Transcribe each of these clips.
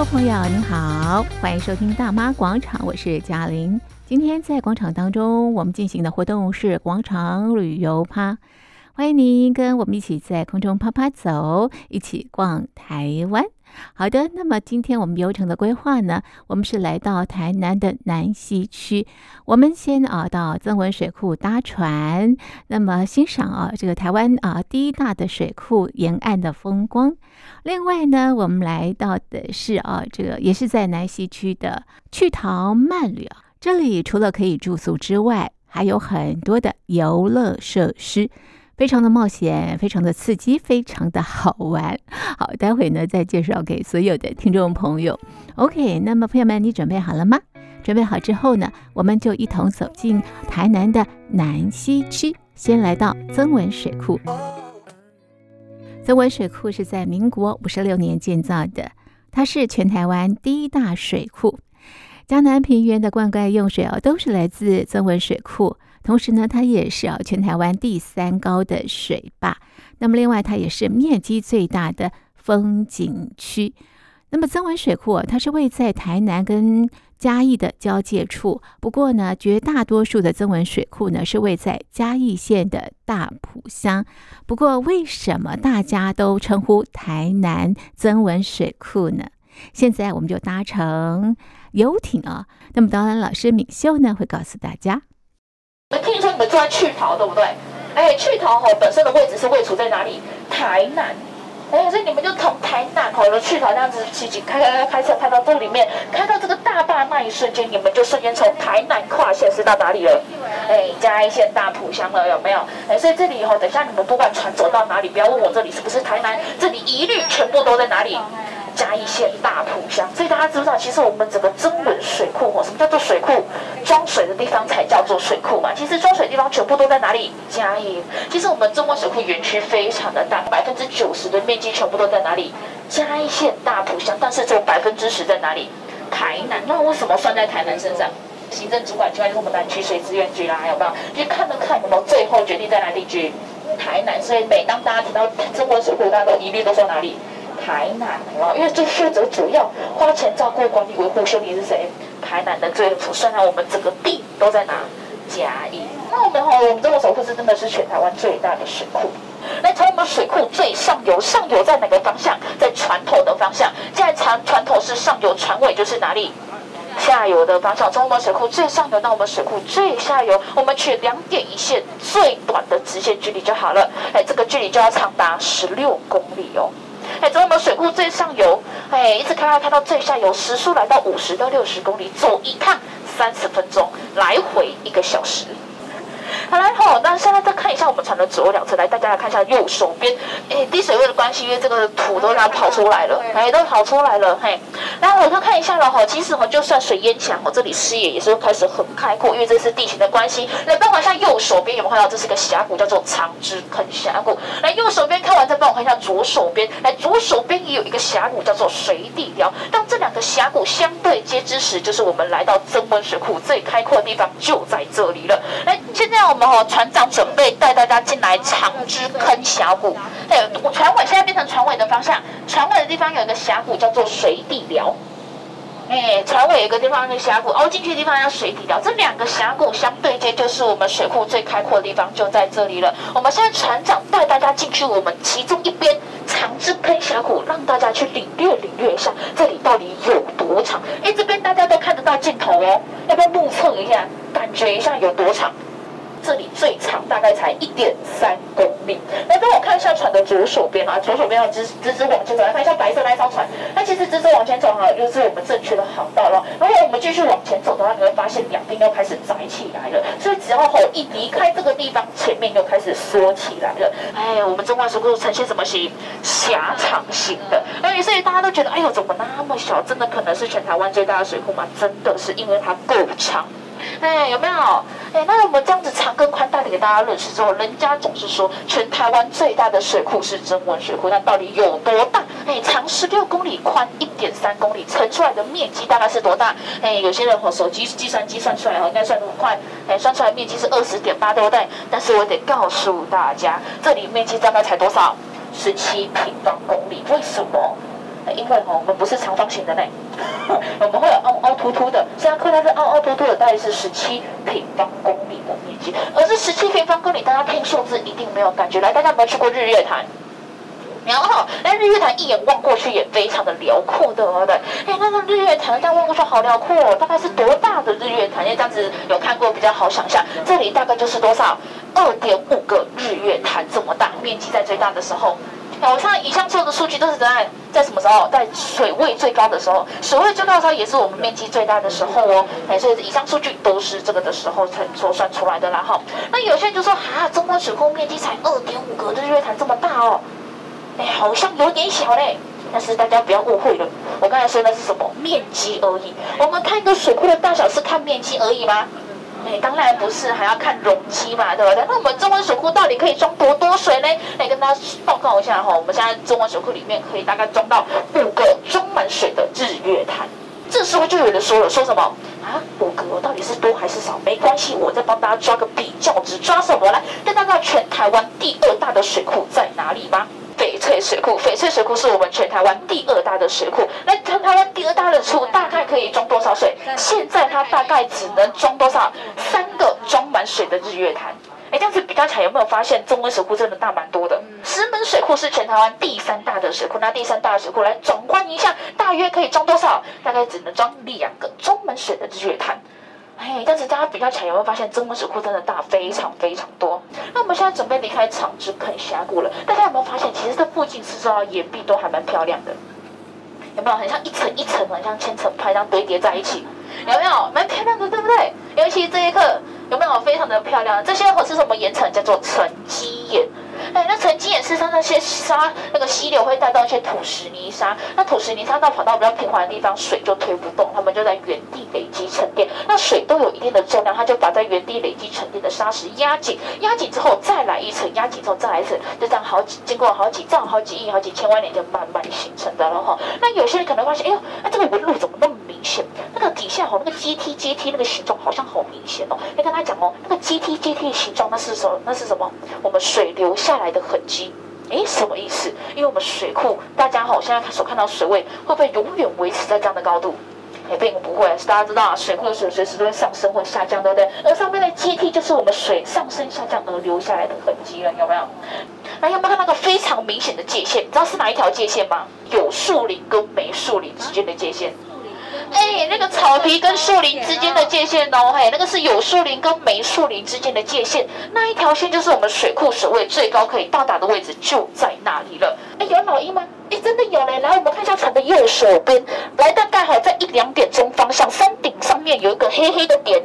众朋友您好，欢迎收听大妈广场，我是嘉玲。今天在广场当中，我们进行的活动是广场旅游趴，欢迎您跟我们一起在空中趴趴走，一起逛台湾。好的，那么今天我们游程的规划呢，我们是来到台南的南西区，我们先啊到曾文水库搭船，那么欣赏啊这个台湾啊第一大的水库沿岸的风光。另外呢，我们来到的是啊这个也是在南西区的趣陶慢旅啊，这里除了可以住宿之外，还有很多的游乐设施。非常的冒险，非常的刺激，非常的好玩。好，待会呢再介绍给所有的听众朋友。OK，那么朋友们，你准备好了吗？准备好之后呢，我们就一同走进台南的南西区，先来到曾文水库。曾文水库是在民国五十六年建造的，它是全台湾第一大水库。江南平原的灌溉用水哦，都是来自曾文水库。同时呢，它也是啊全台湾第三高的水坝。那么，另外它也是面积最大的风景区。那么，曾文水库啊，它是位在台南跟嘉义的交界处。不过呢，绝大多数的曾文水库呢是位在嘉义县的大埔乡。不过，为什么大家都称呼台南曾文水库呢？现在我们就搭乘游艇啊。那么，导览老师敏秀呢会告诉大家。我们听说你们住在趣陶，对不对？哎，趣陶吼本身的位置是位处在哪里？台南。哎，所以你们就从台南吼的趣陶这样子骑骑开开开开车开到这里面，开到这个大坝那一瞬间，你们就瞬间从台南跨县市到哪里了？哎，嘉义县大埔乡了，有没有？哎，所以这里以后等一下你们不管船走到哪里，不要问我这里是不是台南，这里一律全部都在哪里？嘉义县大埔乡，所以大家知不知道，其实我们整个曾文水库哦，什么叫做水库？装水的地方才叫做水库嘛。其实装水的地方全部都在哪里？嘉义。其实我们曾文水库园区非常的大，百分之九十的面积全部都在哪里？嘉义县大埔乡。但是只有百分之十在哪里？台南。那为什么算在台南身上？行政主管机关就是我们南区水资源局啦，有没有？去看了看，有没有最后决定在哪里居？台南。所以每当大家提到曾文水库，大家都一律都说哪里？台南啊，因为最负责主要花钱照顾、管理、维护、修理是谁？台南的政府。虽然我们整个地都在哪？嘉义。那我们哈，我们这个水库是真的是全台湾最大的水库。那从我们水库最上游，上游在哪个方向？在船头的方向。现在船船头是上游，船尾就是哪里？下游的方向。从我们水库最上游到我们水库最下游，我们取两点一线最短的直线距离就好了。哎，这个距离就要长达十六公里哦。哎，从我们水库最上游，哎，一直开开开到最下游，时速来到五十到六十公里，走一趟三十分钟，来回一个小时。好来好，那现在再看一下我们船的左右两侧，来大家来看一下右手边，哎，滴水位的关系，因为这个土都让它跑出来了，哎，都跑出来了，嘿。来，我们看一下了哈，其实哈，就算水淹墙，哦，这里视野也是开始很开阔，因为这是地形的关系。来，帮我看一下右手边有没有看到，这是个峡谷，叫做长枝坑峡谷。来，右手边看完再帮我看一下左手边，来，左手边也有一个峡谷，叫做水底寮。当这两个峡谷相对接之时，就是我们来到曾温水库最开阔的地方，就在这里了。来，现在我们哈船长准备带大家进来长枝坑峡谷。哎，船尾现在变成船尾的方向，船尾的地方有一个峡谷，叫做水底寮。哎，船尾有个地方是峡谷，凹进去的地方叫水底寮。这两个峡谷相对接，就是我们水库最开阔的地方，就在这里了。我们现在船长带大家进去我们其中一边长枝坑峡谷，让大家去领略领略一下这里到底有多长。哎，这边大家都看得到尽头哦，要不要目测一下，感觉一下有多长？这里最长大概才一点三公里。来，帮我看一下船的左手边啊，左手边要直直直往前走，来看一下白色那一艘船。那其实直直往前走哈，就是我们正确的航道了。如果我们继续往前走的话，你会发现两边又开始窄起来了。所以只要吼一离开这个地方，前面又开始缩起来了。哎，我们曾文水库呈现什么型？狭长型的。哎，所以大家都觉得，哎呦，怎么那么小？真的可能是全台湾最大的水库吗？真的是因为它够长。哎，有没有？哎，那我们这样子长跟宽大的给大家认识之后，人家总是说全台湾最大的水库是曾文水库，那到底有多大？哎，长十六公里，宽一点三公里，乘出来的面积大概是多大？哎，有些人和手机计算机算出来哈，应该算得很快。哎，算出来面积是二十点八多对，但是我得告诉大家，这里面积大概才多少？十七平方公里。为什么？因为哦，我们不是长方形的嘞，我们会有凹凹凸凸的。现在看到是凹凹凸凸的，大概是十七平方公里的面积。而是十七平方公里，大家听数字一定没有感觉。来，大家有没有去过日月潭？然后，那日月潭一眼望过去也非常的辽阔的，对不对？哎，那个日月潭这样望过去好辽阔哦，大概是多大的日月潭？因为这样子有看过比较好想象。这里大概就是多少？二点五个日月潭这么大，面积在最大的时候。我看以上所有的数据都是在在什么时候？在水位最高的时候，水位最高的时候也是我们面积最大的时候哦。哎，所以以上数据都是这个的时候才所算出来的啦。哈，那有些人就说啊，中关水库面积才二点五个日月潭这么大哦。哎，好像有点小嘞，但是大家不要误会了，我刚才说的是什么面积而已。我们看一个水库的大小是看面积而已吗？哎，当然不是，还要看容积嘛，对不对？那我们中文水库到底可以装多多水呢？来跟大家报告一下哈，我们现在中文水库里面可以大概装到五个装满水的日月潭。这时候就有人说了，说什么啊？五个到底是多还是少？没关系，我再帮大家抓个比较值，抓什么来？跟大家全台湾第二大的水库在哪里吗？翡翠水库，翡翠水库是我们全台湾第二大的水库。那全台湾第二大的水库大概可以装多少水？现在它大概只能装多少？三个装满水的日月潭。哎，这样子比较起来，有没有发现中温水库真的大蛮多的？石门水库是全台湾第三大的水库，那第三大的水库来转换一下，大约可以装多少？大概只能装两个装满水的日月潭。哎，但是大家比较起来，有没有发现中温水库真的大非常非常多？那我们现在准备离开场子看峡谷了，大家有没有发现，其实这附近是说岩壁都还蛮漂亮的，有没有？很像一层一层，很像千层派这样堆叠在一起，有没有？蛮漂亮的，对不对？尤其这一刻，有没有非常的漂亮？这些是什么岩层？叫做沉积岩。哎，那曾经也是像那些沙，那个溪流会带到一些土石泥沙，那土石泥沙到跑到比较平缓的地方，水就推不动，它们就在原地累积沉淀。那水都有一定的重量，它就把在原地累积沉淀的沙石压紧，压紧之后再来一层，压紧之后再来一层，就这样好几经过好几兆、好几亿、好几千万年就慢慢形成的了哈。那有些人可能发现，哎呦，那、这个纹路怎么那么明显？那个底下哈，那个阶梯阶梯那个形状好像好明显哦。要跟他讲哦，那个阶梯阶梯的形状那是什么？那是什么？我们水流下来的痕迹。诶，什么意思？因为我们水库，大家哈现在所看到水位会不会永远维持在这样的高度？哎，并不会。大家知道，水库的水随时都会上升或下降，对不对？而上面的阶梯就是我们水上升下降而留下来的痕迹了，有没有？那有没有看到那个非常明显的界限？你知道是哪一条界限吗？有树林跟没树林之间的界限。哎，那个草皮跟树林之间的界限哦，嘿，那个是有树林跟没树林之间的界限，那一条线就是我们水库水位最高可以到达的位置，就在那里了。哎，有老鹰吗？哎，真的有嘞！来，我们看一下船的右手边，来，大概好在一两点钟方向，山顶上面有一个黑黑的点，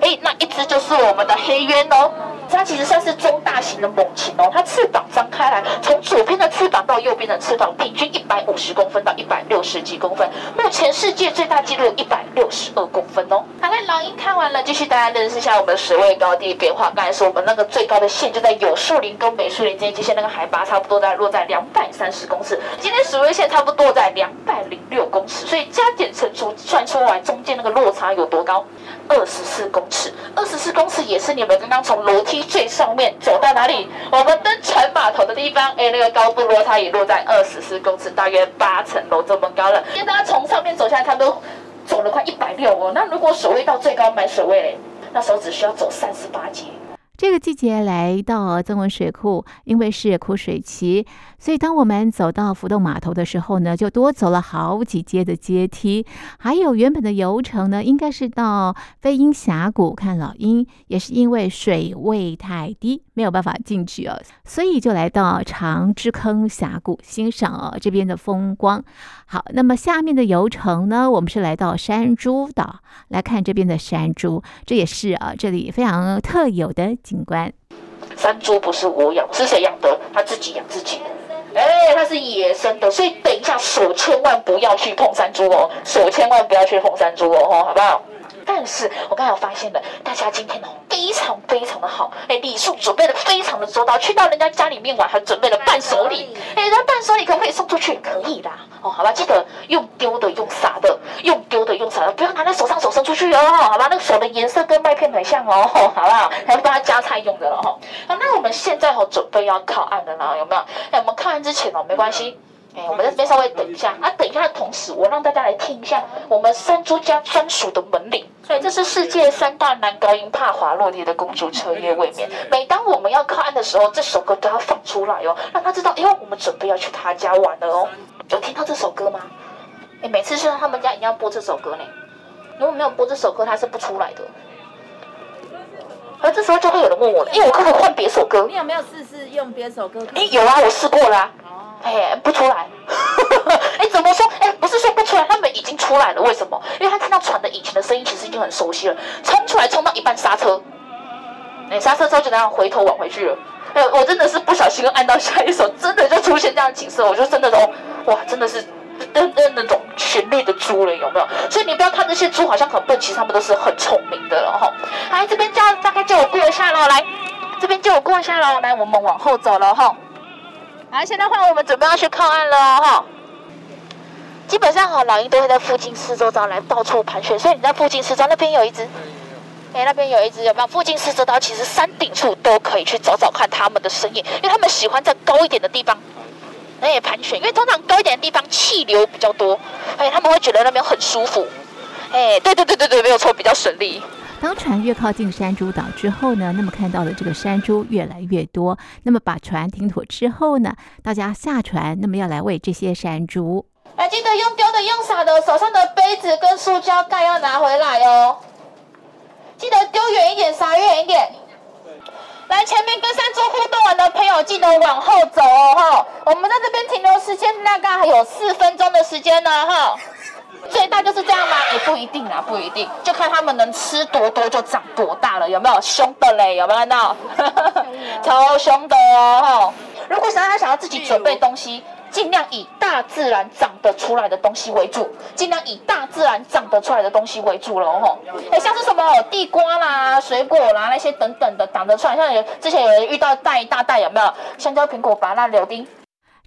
哎，那一只就是我们的黑鸢哦。它其实算是中大型的猛禽哦，它翅膀张开来，从左边的翅膀到右边的翅膀，平均一百五十公分到一百六十几公分，目前世界最大纪录一百六十二公分哦。好了，老鹰看完了，继续大家认识一下我们的水位高低变化。刚才说我们那个最高的线就在有树林跟没树林之间，接线那个海拔差不多在落在两百三十公尺，今天水位线差不多在两百零六公尺，所以加减乘除算出来中间那个落差有多高？二十四公尺，二十四公尺也是你们刚刚从楼梯最上面走到哪里？我们登船码头的地方，哎，那个高度落差也落在二十四公尺，大约八层楼这么高了。因为大家从上面走下来，他都走了快一百六哦。那如果水位到最高买水位嘞，那时候只需要走三十八阶。这个季节来到增文水库，因为是枯水期，所以当我们走到浮动码头的时候呢，就多走了好几阶的阶梯。还有原本的游程呢，应该是到飞鹰峡谷看老鹰，也是因为水位太低，没有办法进去哦，所以就来到长之坑峡谷欣赏哦这边的风光。好，那么下面的游程呢，我们是来到山猪岛来看这边的山猪，这也是啊这里非常特有的。景观，山猪不是我养，是谁养的？他自己养自己。哎，它是野生的，所以等一下手千万不要去碰山猪哦，手千万不要去碰山猪哦，好不好？但是我刚才有发现了，大家今天哦非常非常的好，哎，礼数准备的非常的周到，去到人家家里面玩还准备了伴手礼，哎，那伴手礼可不可以送出去？可以啦，哦，好吧，记得用丢的，用撒的，用丢的，用撒的，不要拿在手上手伸出去哦，好吧，那个手的颜色跟麦片很像哦，好不好？还要帮他夹菜用的了哈。好，那我们现在哦准备要靠岸的啦，有没有？哎，我们靠岸之前哦没关系。哎，我们在这边稍微等一下啊，等一下的同时，我让大家来听一下我们山猪家专属的门铃。所以这是世界三大男高音怕滑落地的公主彻夜未眠。每当我们要靠岸的时候，这首歌都要放出来哦，让他知道，哎为，我们准备要去他家玩了哦。有听到这首歌吗？哎，每次去到他们家一定要播这首歌呢。如果没有播这首歌，他是不出来的。而这时候就会有人问我了，因为，我可不可以换别首歌？你有没有试试用别首歌？哎，有啊，我试过啦啊。哎，不出来。哎，怎么说？哎，不是说不出来，他们已经出来了。为什么？因为他听到船的引擎的声音，其实已经很熟悉了。冲出来，冲到一半刹车。哎，刹车之后就那样回头往回去了。哎，我真的是不小心按到下一首，真的就出现这样的景色，我就真的哦，哇，真的是那那那种旋律的猪了，有没有？所以你不要看这些猪好像很笨，其实他们都是很聪明的了哈。来，这边叫大概叫我过一下喽，来，这边叫我过一下喽，来，我们往后走了哈。好，现在换我们准备要去靠岸了哈。基本上哈，老鹰都会在附近四周遭来到处盘旋，所以你在附近四周那边有一只，哎，那边有一只有没有？附近四周到其实山顶处都可以去找找看它们的身影，因为它们喜欢在高一点的地方，那也盘旋，因为通常高一点的地方气流比较多，哎，他们会觉得那边很舒服，哎，对对对对对，没有错，比较省力。当船越靠近山猪岛之后呢，那么看到的这个山猪越来越多。那么把船停妥之后呢，大家下船，那么要来喂这些山猪。来，记得用丢的、用撒的，手上的杯子跟塑胶盖要拿回来哦。记得丢远一点，撒远一点。来，前面跟山猪互动完的朋友，记得往后走哦，哈。我们在这边停留时间大概还有四分钟的时间呢，哈。最大就是这样吗？也不一定啊，不一定，就看他们能吃多多就长多大了，有没有？凶的嘞，有没有看到？超凶的哦！如果想要他想要自己准备东西，尽量以大自然长得出来的东西为主，尽量以大自然长得出来的东西为主了哦。哎，像是什么地瓜啦、水果啦那些等等的长得出来，像有之前有人遇到带一大袋，有没有？香蕉、苹果、芭乐、柳丁。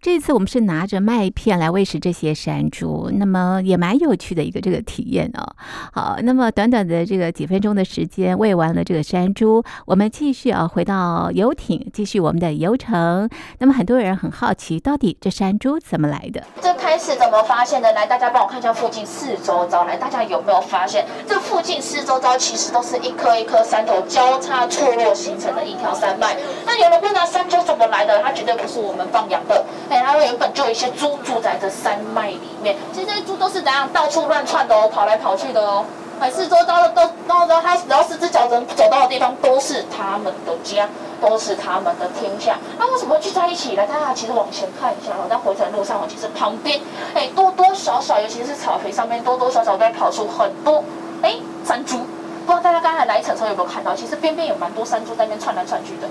这次我们是拿着麦片来喂食这些山猪，那么也蛮有趣的一个这个体验哦。好，那么短短的这个几分钟的时间喂完了这个山猪，我们继续啊回到游艇，继续我们的游程。那么很多人很好奇，到底这山猪怎么来的？这开始怎么发现的？来，大家帮我看一下附近四周遭，来，大家有没有发现，这附近四周遭其实都是一颗一颗山头交叉错落形成的一条山脉。那有人问到山猪怎么来的？它绝对不是我们放养的。它原本就有一些猪住在这山脉里面，其实这些猪都是怎样到处乱窜的哦，跑来跑去的哦，每四周遭的都都都，它只要四只脚能走到的地方都是他们的家，都是他们的天下。那为什么会聚在一起呢？大家其实往前看一下哦，在回程路上哦，其实旁边哎多多少少，尤其是草坪上面多多少少都会跑出很多哎山猪。不知道大家刚才来程的时候有没有看到？其实边边有蛮多山猪在那边窜来窜去的。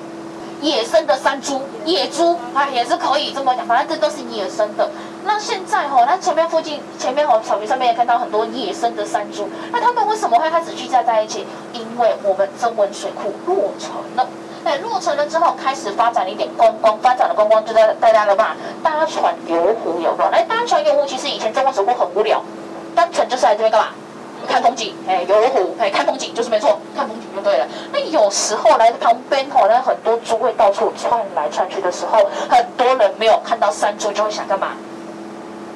野生的山猪、野猪啊，也是可以这么讲，反正这都是野生的。那现在吼，那前面附近、前面吼草坪上面也看到很多野生的山猪。那他们为什么会开始聚在在一起？因为我们曾文水库落成了。哎，落成了之后，开始发展了一点观光，发展了观光，就在大家了嘛，搭船游湖有没有？来搭船游湖，其实以前曾文水库很无聊，单纯就是来这边干嘛？看风景，哎，游湖，哎，看风景就是没错，看风景就对了。那有时候来旁边吼，那很多猪会到处窜来窜去的时候，很多人没有看到山猪，就会想干嘛？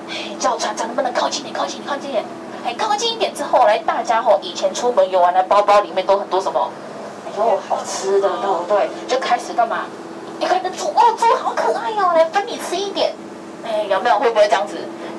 哎，叫船长能不能靠近点，靠近点，靠近点？哎，靠近一点之后，来大家吼，以前出门游玩的包包里面都很多什么？哎呦，好吃的，对不对？就开始干嘛？你看那猪，哦，猪好可爱哦，来分你吃一点。哎，有没有？会不会这样子？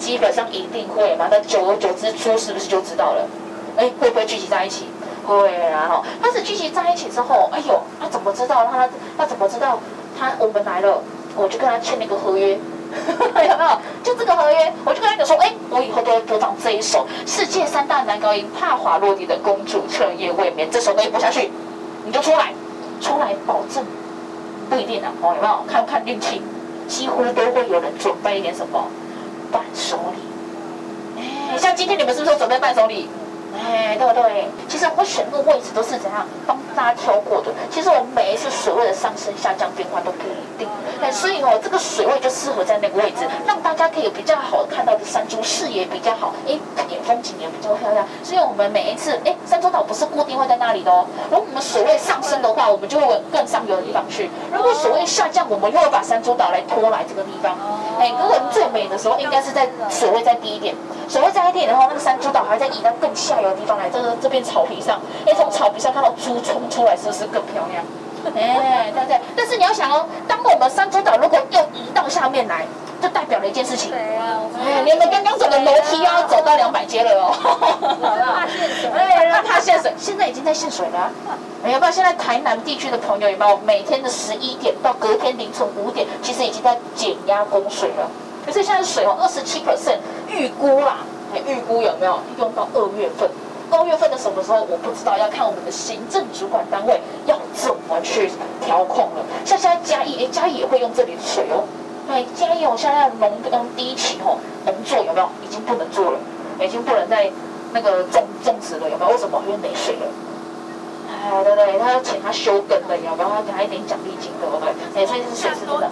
基本上一定会嘛，那久而久之，猪是不是就知道了？哎，会不会聚集在一起？会啊，哈！但是聚集在一起之后，哎呦，他怎么知道？他他怎么知道他我们来了？我就跟他签了一个合约，有没有？就这个合约，我就跟他讲说，哎，我以后都会播放这一首世界三大男高音怕滑落地的公主彻夜未眠这首歌一播下去，你就出来，出来保证不一定啊，哦，有没有？看看运气，几乎都会有人准备一点什么。伴手礼，哎，像今天你们是不是准备伴手礼？哎，对不对？其实我选那个位置都是怎样帮大家挑过的。其实我们每一次水位的上升、下降变化都不一定。哎，所以哦，这个水位就适合在那个位置，让大家可以比较好看到的山猪，视野比较好，哎，看点风景也比较漂亮。所以我们每一次，哎，山猪岛不是固定会在那里的哦。如果我们水位上升的话，我们就会往更上游的地方去；如果水位下降，我们又会把山猪岛来拖来这个地方。哎，如果最美的时候应该是在水位再低一点，水位再低一点的话，那个山猪岛还在移到更下游的地方来。这个这边草皮上，哎，从草皮上看到猪冲出来，是不是更漂亮？哎，对不对？但是你要想哦，当我们山猪岛如果要移到下面来，就代表了一件事情。对啊，哎，你们刚刚走的楼梯要走到两百阶了哦。怕陷水。哎，怕陷水，现在已经在限水了啊。哎，有没有？现在台南地区的朋友有没有？每天的十一点到隔天凌晨五点，其实已经在减压供水了。可是现在水哦，二十七 percent 预估啦，哎，预估有没有用到二月份？二月份的什么时候我不知道，要看我们的行政主管单位要怎么去调控了。像现在嘉义，哎，嘉义也会用这里的水哦。哎，嘉义哦，现在农耕第一期哦，农作有没有？已经不能做了，已经不能再那个种种植了，有没有？为什么？因为没水了。哎，对对，他要请他休耕的，有没有？要给他一点奖励金，对不对？哎，所以是水是真的。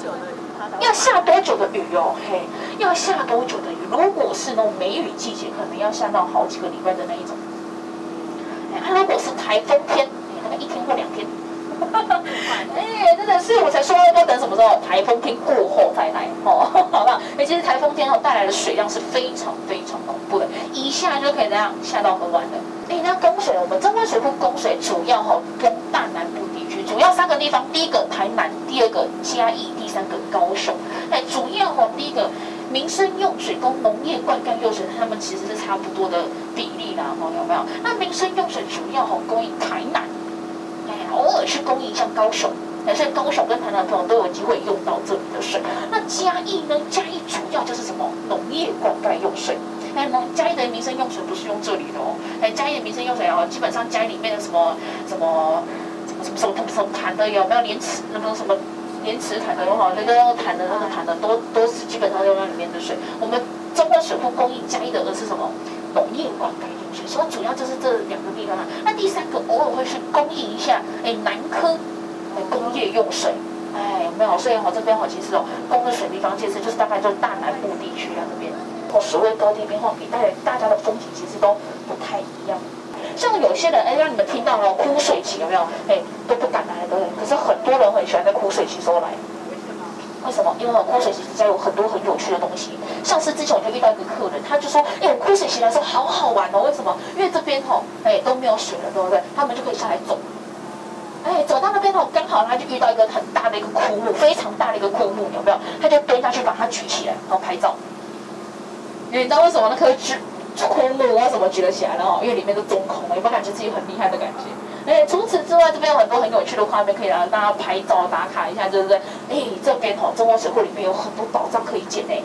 要下多久的雨哦？嘿，要下多久的雨？如果是那种梅雨季节，可能要下到好几个礼拜的那一种。它如果是台风天，大概一天或两天。哎，真的是，我才说要等什么时候？台风天过后再来哦，好不好？哎，其实台风天后带来的水量是非常非常恐怖的，一下就可以这样下到河湾的。哎，那供水，我们中央水库供水主要哈跟大南主要三个地方：第一个台南，第二个嘉义，第三个高雄。哎，主要哈第一个。民生用水跟农业灌溉用水，它们其实是差不多的比例啦，哈，有没有？那民生用水主要哈供应台南，哎，偶尔去供应像高雄，哎，所以高雄跟台南的朋友都有机会用到这里的水。那嘉义呢？嘉义主要就是什么农业灌溉用水，哎，那嘉义的民生用水不是用这里的哦，哎，嘉义的民生用水哦，基本上嘉义里面的什么什么什么什么什么潭的有没有连池那个什么？连池潭的都好，那个潭的那个潭的都都是基本上用那里面的水。我们中央水库供应嘉义的是什么？农业灌溉用水，所以主要就是这两个地方啊。那第三个偶尔会去供应一下，哎，南科，哎，工业用水，哎，有没有？所以哈，这边哈其实哦，供的水地方其实就是大概就是大南部地区啊这边。哦，所谓高低变化，给大大家的风景其实都不太一样。像有些人，哎，让你们听到了枯水期有没有？哎，都不敢来对不对。可是很多人很喜欢在枯水期时候来。为什么？因为枯水期之间有很多很有趣的东西。上次之前我就遇到一个客人，他就说，哎，我枯水期来说好好玩哦。为什么？因为这边吼，哎，都没有水了，对不对？他们就可以下来走。哎，走到那边吼，刚好他就遇到一个很大的一个枯木，非常大的一个枯木，有没有？他就蹲下去把它举起来，然后拍照。你知道为什么那颗举？空木啊什么举得起来了哦？因为里面都中空，有没有感觉自己很厉害的感觉？哎，除此之外，这边有很多很有趣的画面可以让大家拍照打卡一下，对不对？哎，这边哦，中国水库里面有很多宝藏可以捡哎。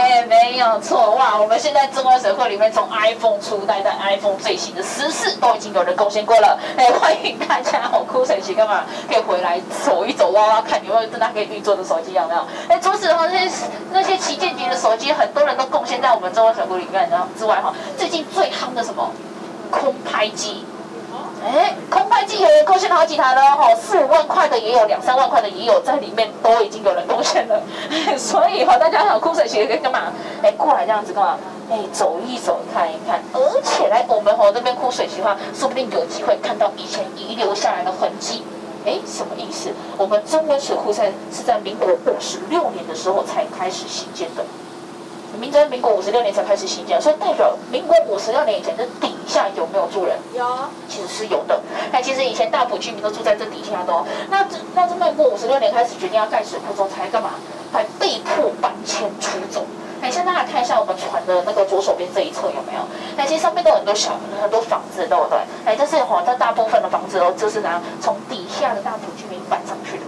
哎，没有错哇！我们现在中央水库里面，从 iPhone 初代到 iPhone 最新的十四，都已经有人贡献过了。哎，欢迎大家哦，枯水期干嘛？可以回来走一走，挖挖看有没有真的可以运作的手机，有没有？哎，除此的话，那些那些旗舰级的手机，很多人都贡献在我们中央水库里面，然后之外哈，最近最夯的什么空拍机。哎，空拍机有人贡献了好几台了哈，四五万块的也有，两三万块的也有，在里面都已经有人贡献了。所以哈，大家想枯水期可以干嘛？哎，过来这样子干嘛？哎，走一走，看一看。而且来我们哈这边枯水期的话，说不定有机会看到以前遗留下来的痕迹。哎，什么意思？我们中温水库在是在民国五十六年的时候才开始兴建的。民国民国五十六年才开始兴建，所以代表民国五十六年以前的底下有没有住人？有，其实是有的。那其实以前大埔居民都住在这底下的哦。那这那这民国五十六年开始决定要盖水库之后，才干嘛？才被迫搬迁出走。哎，现在大家看一下我们船的那个左手边这一侧有没有？哎，其实上面都有很多小很多房子，对不对？哎，但是哈，这大部分的房子哦，就是拿从底下的大埔居民搬上去的。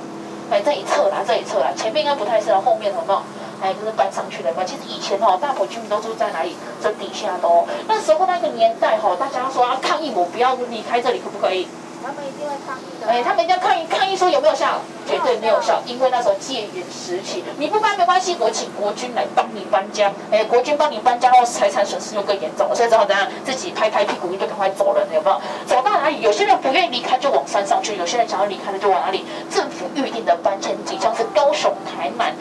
哎，这一侧啦，这一侧啦，前面应该不太是，后面有没有？哎，就是搬上去的嘛。其实以前哈，大埔居民都住在哪里？这底下的哦。那时候那个年代哈，大家说啊，抗议我不要离开这里，可不可以？他们一定会抗议的。哎，他们一定要抗议，抗议说有没有效？绝对没有效，因为那时候戒严时期，你不搬没关系，我请国军来帮你搬家。哎，国军帮你搬家，然后财产损失又更严重了，所以只好怎样？自己拍拍屁股就赶快走人，有没有？走到哪里？有些人不愿意离开，就往山上去；有些人想要离开的，就往哪里？政府预定的搬迁地，像是高雄、台南、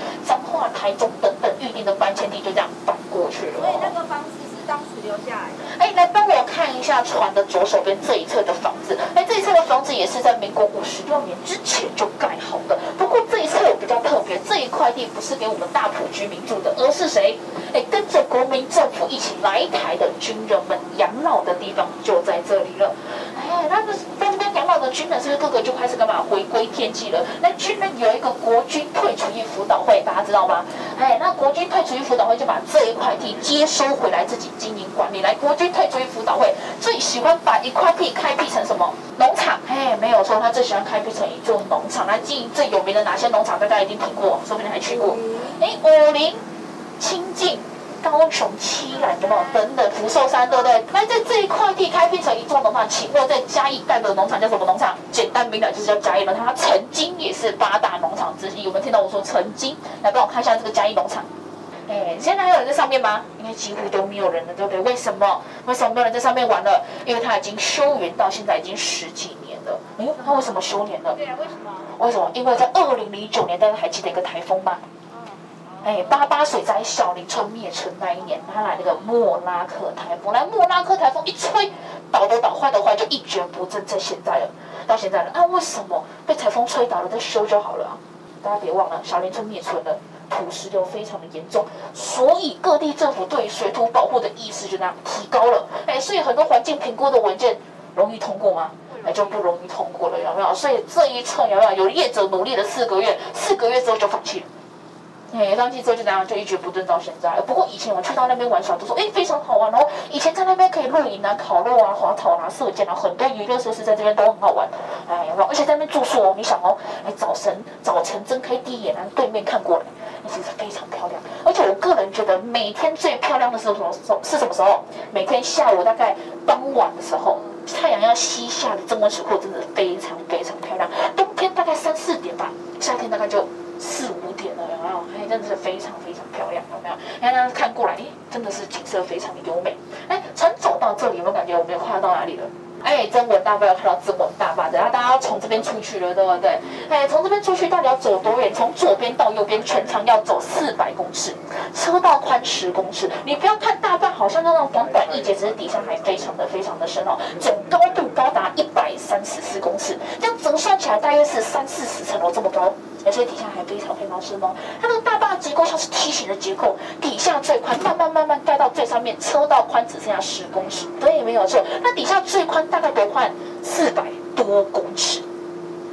台中等等预定的搬迁地，就这样搬过去了。所以那个房子是当时留下来的。哎，来帮我看一下船的左手边这一侧的房子。哎，这一侧的房子也是在民国五十六年之前就盖好的。不过这一侧比较特别，这一块地不是给我们大埔居民住的，而是谁？哎，跟着国民政府一起来台的军人们养老的地方就在这里了。哎，那个在那边养老的军人，是不是各个就开始干嘛？回归天际了？那军人有一个国军退出役辅导会，大家知道吗？哎，那国军退出役辅导会就把这一块地接收回来，自己经营管理。来，国军退出役辅导会最喜欢把一块地开辟成什么？农场。哎，没有错，他最喜欢开辟成一座农场。来，经营最有名的哪些农场？大家一定听过，说不定还去过。哎，武林、清境。高雄七兰有没有？等等，福寿山对不对？那在这一块地开辟成一座农场，请问在嘉义盖的农场叫什么农场？简单明了，就是叫嘉义农场。它曾经也是八大农场之一。有没有听到我说曾经？来帮我看一下这个嘉义农场。哎，现在还有人在上面吗？应该几乎都没有人了，对不对？为什么？为什么没有人在上面玩了？因为它已经休园到现在已经十几年了。哎，它为什么休年了？对啊，为什么？为什么？因为在二零零九年，大家还记得一个台风吗？哎，八八水灾，小林村灭村那一年，他来那个莫拉克台风，来莫拉克台风一吹，倒都倒，坏的坏，就一蹶不振。在现在了，到现在了，啊，为什么被台风吹倒了再修就好了啊？大家别忘了，小林村灭村了，土石流非常的严重，所以各地政府对水土保护的意识就那样提高了。哎，所以很多环境评估的文件容易通过吗？哎，就不容易通过了，有没有？所以这一次有没有？有业者努力了四个月，四个月之后就放弃了。哎，上去之后就这样，就一蹶不振到现在。不过以前我去到那边玩耍，都说哎非常好玩哦。以前在那边可以露营啊、烤肉啊、滑草啊、射箭啊，很多娱乐设施在这边都很好玩。哎，而且在那边住宿哦，你想哦，哎早晨早晨睁开第一眼，然后对面看过来，那其实非常漂亮。而且我个人觉得每天最漂亮的时候什么时候是什么时候？每天下午大概傍晚的时候，太阳要西下的曾文水库真的非常非常漂亮。冬天大概三四点吧，夏天大概就。四五点了，有没有？哎，真的是非常非常漂亮，有没有？你看，看过来，哎，真的是景色非常的优美。哎，船走到这里，有没有感觉我们快要到哪里了？哎，真文大坝要看到真文大坝，然后大家要从这边出去了，对不对？哎，从这边出去到底要走多远？从左边到右边，全长要走四百公尺，车道宽十公尺。你不要看大坝好像那种短短一截，只是底下还非常的非常的深哦，总高度高达一百三十四公尺，这样折算起来大约是三四十层楼这么高。而且底下还非常非常深哦，它那个大坝结构像是梯形的结构，底下最宽，慢慢慢慢盖到最上面，车道宽只剩下十公尺，对，没有错。那底下最宽大概多宽？四百多公尺，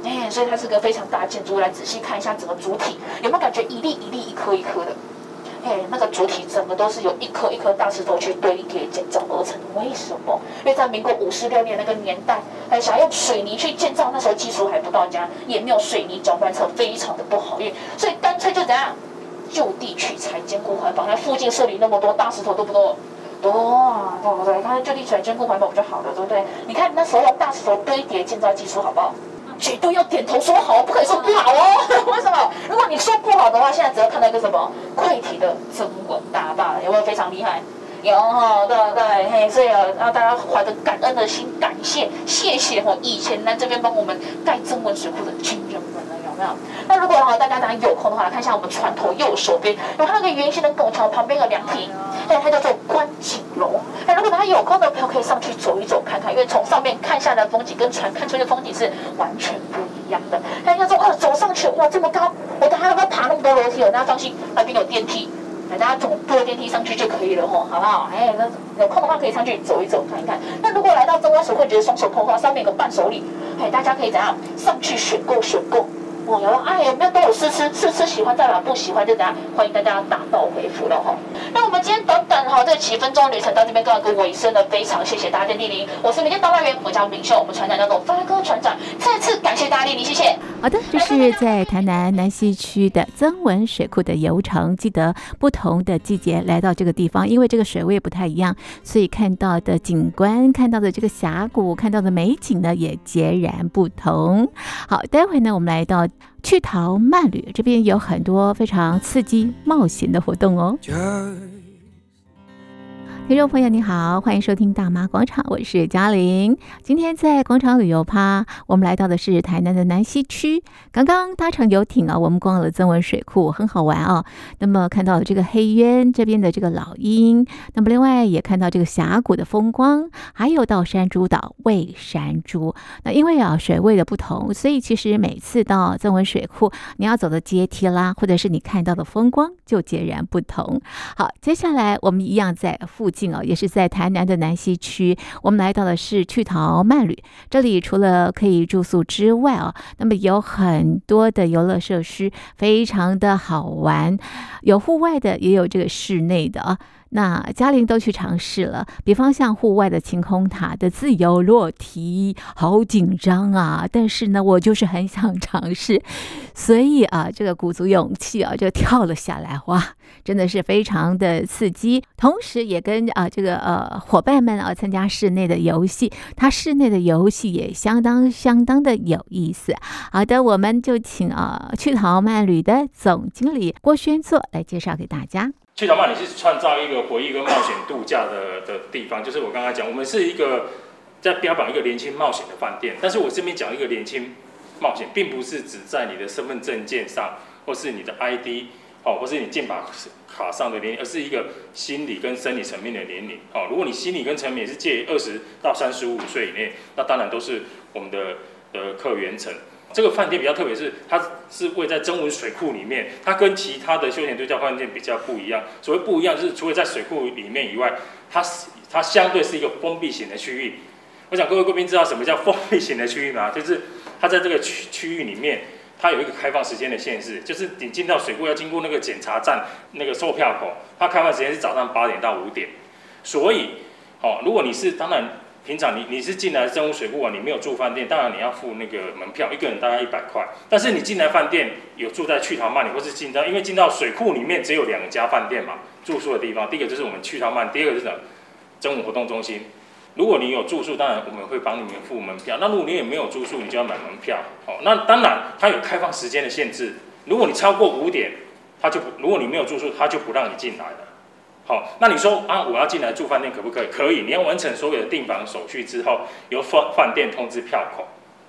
哎，所以它是个非常大建筑物。来仔细看一下整个主体，有没有感觉一粒一粒、一颗一颗的？哎，那个主体整个都是由一颗一颗大石头去堆叠建造而成。为什么？因为在民国五十六年那个年代，还想要用水泥去建造，那时候技术还不到家，也没有水泥搅拌车，非常的不好运，所以干脆就怎样，就地取材，坚固环保。那附近设立那么多大石头，多不多？多啊，对不对？他就地取材，坚固环保不就好了，对不对？你看那时候大石头堆叠建造技术好不好？绝对要点头说好，不可以说不好哦。为什么？如果你说不好的话，现在只要看到一个什么溃堤的曾文大坝，有没有非常厉害？有哈，对对嘿，所以啊，让大家怀着感恩的心，感谢谢谢哈，以前来这边帮我们盖曾文水库的军人，没有？那如果哈大家等下有空的话，来看一下我们船头右手边有它那个圆形的拱桥旁边有两体，哎，它叫做观景楼。哎，如果大家有空的朋友可以上去走一走看看，因为从上面看下来的风景跟船看出去的风景是完全不一样的。大家说哦，走上去哇这么高，我等下要不要爬那么多楼梯哦？大家放心，那边有电梯。大家从坐电梯上去就可以了吼，好不好？哎，那有空的话可以上去走一走，看一看。那如果来到曾文水库，觉得双手空的话，上面有个伴手礼，哎，大家可以怎样上去选购选购。哦，有，哎，有没有都有试吃？试吃喜欢再来，不喜欢就怎样？欢迎大家打道回府了哈。那我们今天短短哈这几分钟旅程到这边告一个尾声了，非常谢谢大家的莅临。我是民间导览员，我叫敏秀，我们船长叫做发哥船长，再次感谢大家莅临，谢谢。好的，这是在台南南西区的曾文水库的游程，记得不同的季节来到这个地方，因为这个水位不太一样，所以看到的景观、看到的这个峡谷、看到的美景呢也截然不同。好，待会呢我们来到去淘慢旅这边，有很多非常刺激冒险的活动哦。听众朋友，你好，欢迎收听大妈广场，我是嘉玲。今天在广场旅游趴，我们来到的是台南的南西区。刚刚搭乘游艇啊，我们逛了曾文水库，很好玩啊。那么看到了这个黑渊这边的这个老鹰，那么另外也看到这个峡谷的风光，还有到山猪岛喂山猪。那因为啊水位的不同，所以其实每次到曾文水库，你要走的阶梯啦，或者是你看到的风光就截然不同。好，接下来我们一样在附近。也是在台南的南溪区，我们来到的是趣淘慢旅。这里除了可以住宿之外啊，那么有很多的游乐设施，非常的好玩，有户外的，也有这个室内的啊。那嘉玲都去尝试了，比方像户外的晴空塔的自由落体，好紧张啊！但是呢，我就是很想尝试，所以啊，这个鼓足勇气啊，就跳了下来，哇，真的是非常的刺激。同时，也跟啊这个呃伙伴们啊参加室内的游戏，它室内的游戏也相当相当的有意思。好的，我们就请啊趣陶慢旅的总经理郭轩作来介绍给大家。趣陶慢你是创造一个回忆跟冒险度假的的地方，就是我刚刚讲，我们是一个在标榜一个年轻冒险的饭店。但是我这边讲一个年轻冒险，并不是指在你的身份证件上，或是你的 ID，哦，或是你健保卡上的年龄，而是一个心理跟生理层面的年龄。哦，如果你心理跟层面是介于二十到三十五岁以内，那当然都是我们的的客源层。这个饭店比较特别，是它是位在曾文水库里面，它跟其他的休闲度假饭店比较不一样。所谓不一样，就是除了在水库里面以外，它是它相对是一个封闭型的区域。我想各位贵宾知道什么叫封闭型的区域吗？就是它在这个区区域里面，它有一个开放时间的限制，就是你进到水库要经过那个检查站那个售票口，它开放时间是早上八点到五点。所以，哦，如果你是当然。平常你你是进来政务水库啊，你没有住饭店，当然你要付那个门票，一个人大概一百块。但是你进来饭店有住在趣陶慢你，或是进到，因为进到水库里面只有两家饭店嘛，住宿的地方，第一个就是我们趣陶慢，第二个是什么？曾文活动中心。如果你有住宿，当然我们会帮你们付门票。那如果你也没有住宿，你就要买门票。好，那当然它有开放时间的限制，如果你超过五点，它就不，如果你没有住宿，它就不让你进来了。好，那你说啊，我要进来住饭店可不可以？可以，你要完成所有的订房手续之后，由饭饭店通知票口，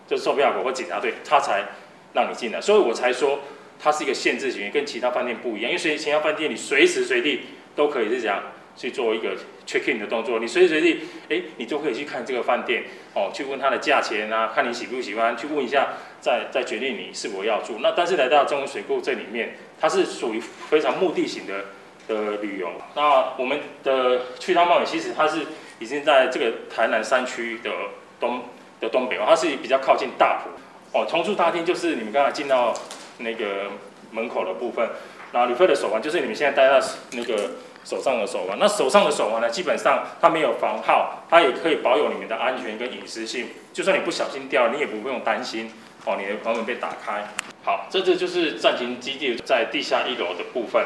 就是售票口或警察队，他才让你进来。所以我才说它是一个限制型，跟其他饭店不一样。因为随其他饭店你随时随地都可以是这样去做一个 check in 的动作，你随时随地哎，你都可以去看这个饭店哦，去问他的价钱啊，看你喜不喜欢，去问一下，再再决定你是否要住。那但是来到中文水库这里面，它是属于非常目的型的。的旅游，那我们的趣陶慢旅其实它是已经在这个台南山区的东的东北哦，它是比较靠近大埔哦。同住大厅就是你们刚才进到那个门口的部分，那旅费的手环就是你们现在戴在那个手上的手环。那手上的手环呢，基本上它没有防耗，它也可以保有你们的安全跟隐私性。就算你不小心掉，你也不用担心哦，你的房门被打开。好，这这就是战情基地在地下一楼的部分。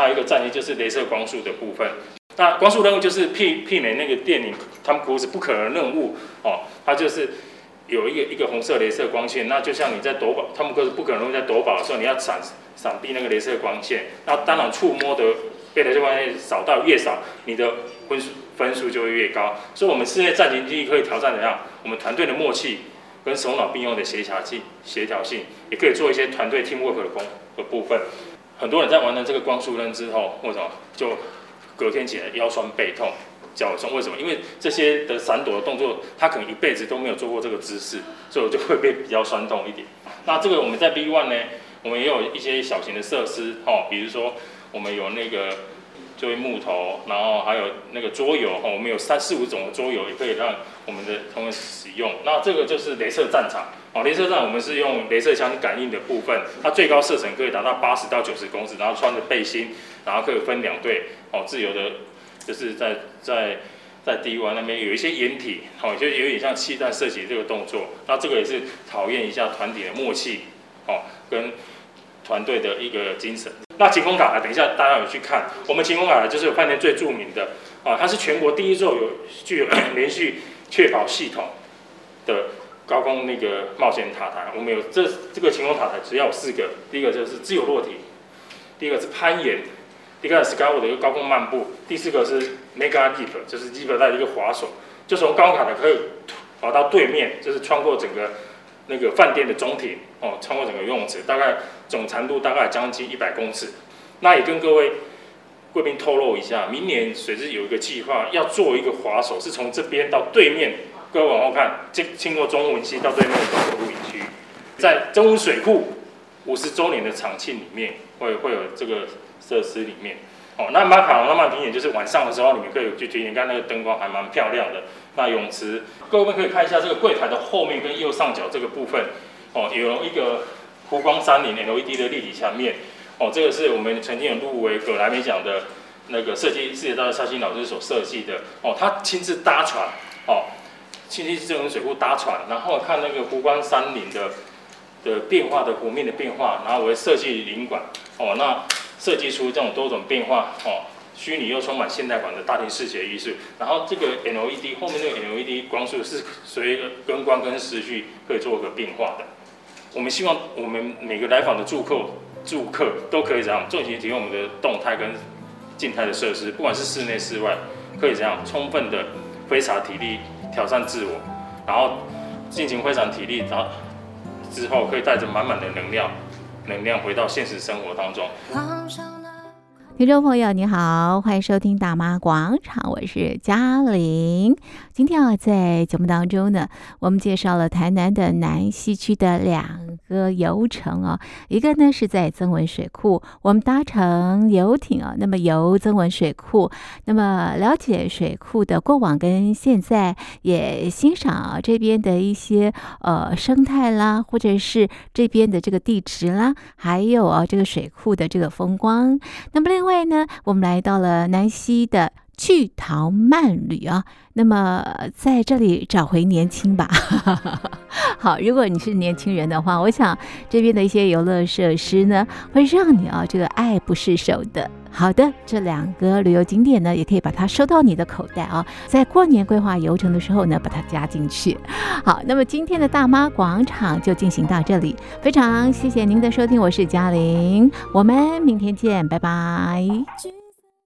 它有一个战役，就是镭射光束的部分。那光束任务就是媲媲美那个电影《汤姆·克鲁斯不可能任务》哦，它就是有一个一个红色镭射光线。那就像你在夺宝，汤姆·克鲁斯不可能任务在夺宝的时候，你要闪闪避那个镭射光线。那当然触摸的被镭射光线扫到越少，你的分数分数就会越高。所以，我们室内战情机可以挑战怎样？我们团队的默契跟手脑并用的协调性，协调性也可以做一些团队 teamwork 的工的部分。很多人在完成这个光束任之后，为什么就隔天起来腰酸背痛、脚酸？为什么？因为这些的闪躲的动作，他可能一辈子都没有做过这个姿势，所以我就会被比较酸痛一点。那这个我们在 B One 呢，我们也有一些小型的设施哦，比如说我们有那个作为木头，然后还有那个桌游哦，我们有三四五种的桌游，也可以让我们的同仁使用。那这个就是镭射战场哦，镭射杖我们是用镭射枪感应的部分，它最高射程可以达到八十到九十公尺，然后穿着背心，然后可以分两队，哦，自由的，就是在在在低湾那边有一些掩体，哦，就有点像气弹射击这个动作，那这个也是考验一下团体的默契，哦，跟团队的一个精神。那晴空塔台，等一下大家有去看，我们晴空塔台就是有饭店最著名的，啊，它是全国第一座有具有 连续确保系统的。高空那个冒险塔台，我们有这这个晴空塔台，只要有四个。第一个就是自由落体，第一个是攀岩，第二个 Skyward 的一个高空漫步，第四个是 Mega Leap，就是 Zip 带一个滑手，就从高空塔台可以滑到对面，就是穿过整个那个饭店的中庭哦，穿过整个游泳池，大概总长度大概将近一百公尺。那也跟各位贵宾透露一下，明年水质有一个计划，要做一个滑手，是从这边到对面。各位往后看，经经过中文溪到对面的中和露营区，在中文水库五十周年的场庆里面，会会有这个设施里面。哦，那马卡龙浪漫庭园就是晚上的时候，你们可以去体验，看那个灯光还蛮漂亮的。那泳池，各位可以看一下这个柜台的后面跟右上角这个部分，哦，有一个湖光山林 LED 的立体墙面。哦，这个是我们曾经有入围葛莱美奖的那个设计世界大赛沙欣老师所设计的。哦，他亲自搭船，哦。亲戚智能水库搭船，然后看那个湖光山林的的变化的湖面的变化，然后为设计领馆哦，那设计出这种多种变化哦，虚拟又充满现代感的大厅视觉艺术。然后这个 LED 后面那个 LED 光束是随灯光跟时序可以做个变化的。我们希望我们每个来访的住客住客都可以这样，尽情提供我们的动态跟静态的设施，不管是室内室外，可以这样充分的挥洒体力。挑战自我，然后尽情挥洒体力，然后之后可以带着满满的能量，能量回到现实生活当中。听众朋友，你好，欢迎收听大妈广场，我是嘉玲。今天啊，在节目当中呢，我们介绍了台南的南西区的两个游程啊，一个呢是在曾文水库，我们搭乘游艇啊，那么游曾文水库，那么了解水库的过往跟现在，也欣赏这边的一些呃生态啦，或者是这边的这个地质啦，还有啊这个水库的这个风光。那么另外。外呢，我们来到了南溪的趣陶慢旅啊，那么在这里找回年轻吧。好，如果你是年轻人的话，我想这边的一些游乐设施呢，会让你啊这个爱不释手的。好的，这两个旅游景点呢，也可以把它收到你的口袋啊，在过年规划游程的时候呢，把它加进去。好，那么今天的大妈广场就进行到这里，非常谢谢您的收听，我是嘉玲，我们明天见，拜拜。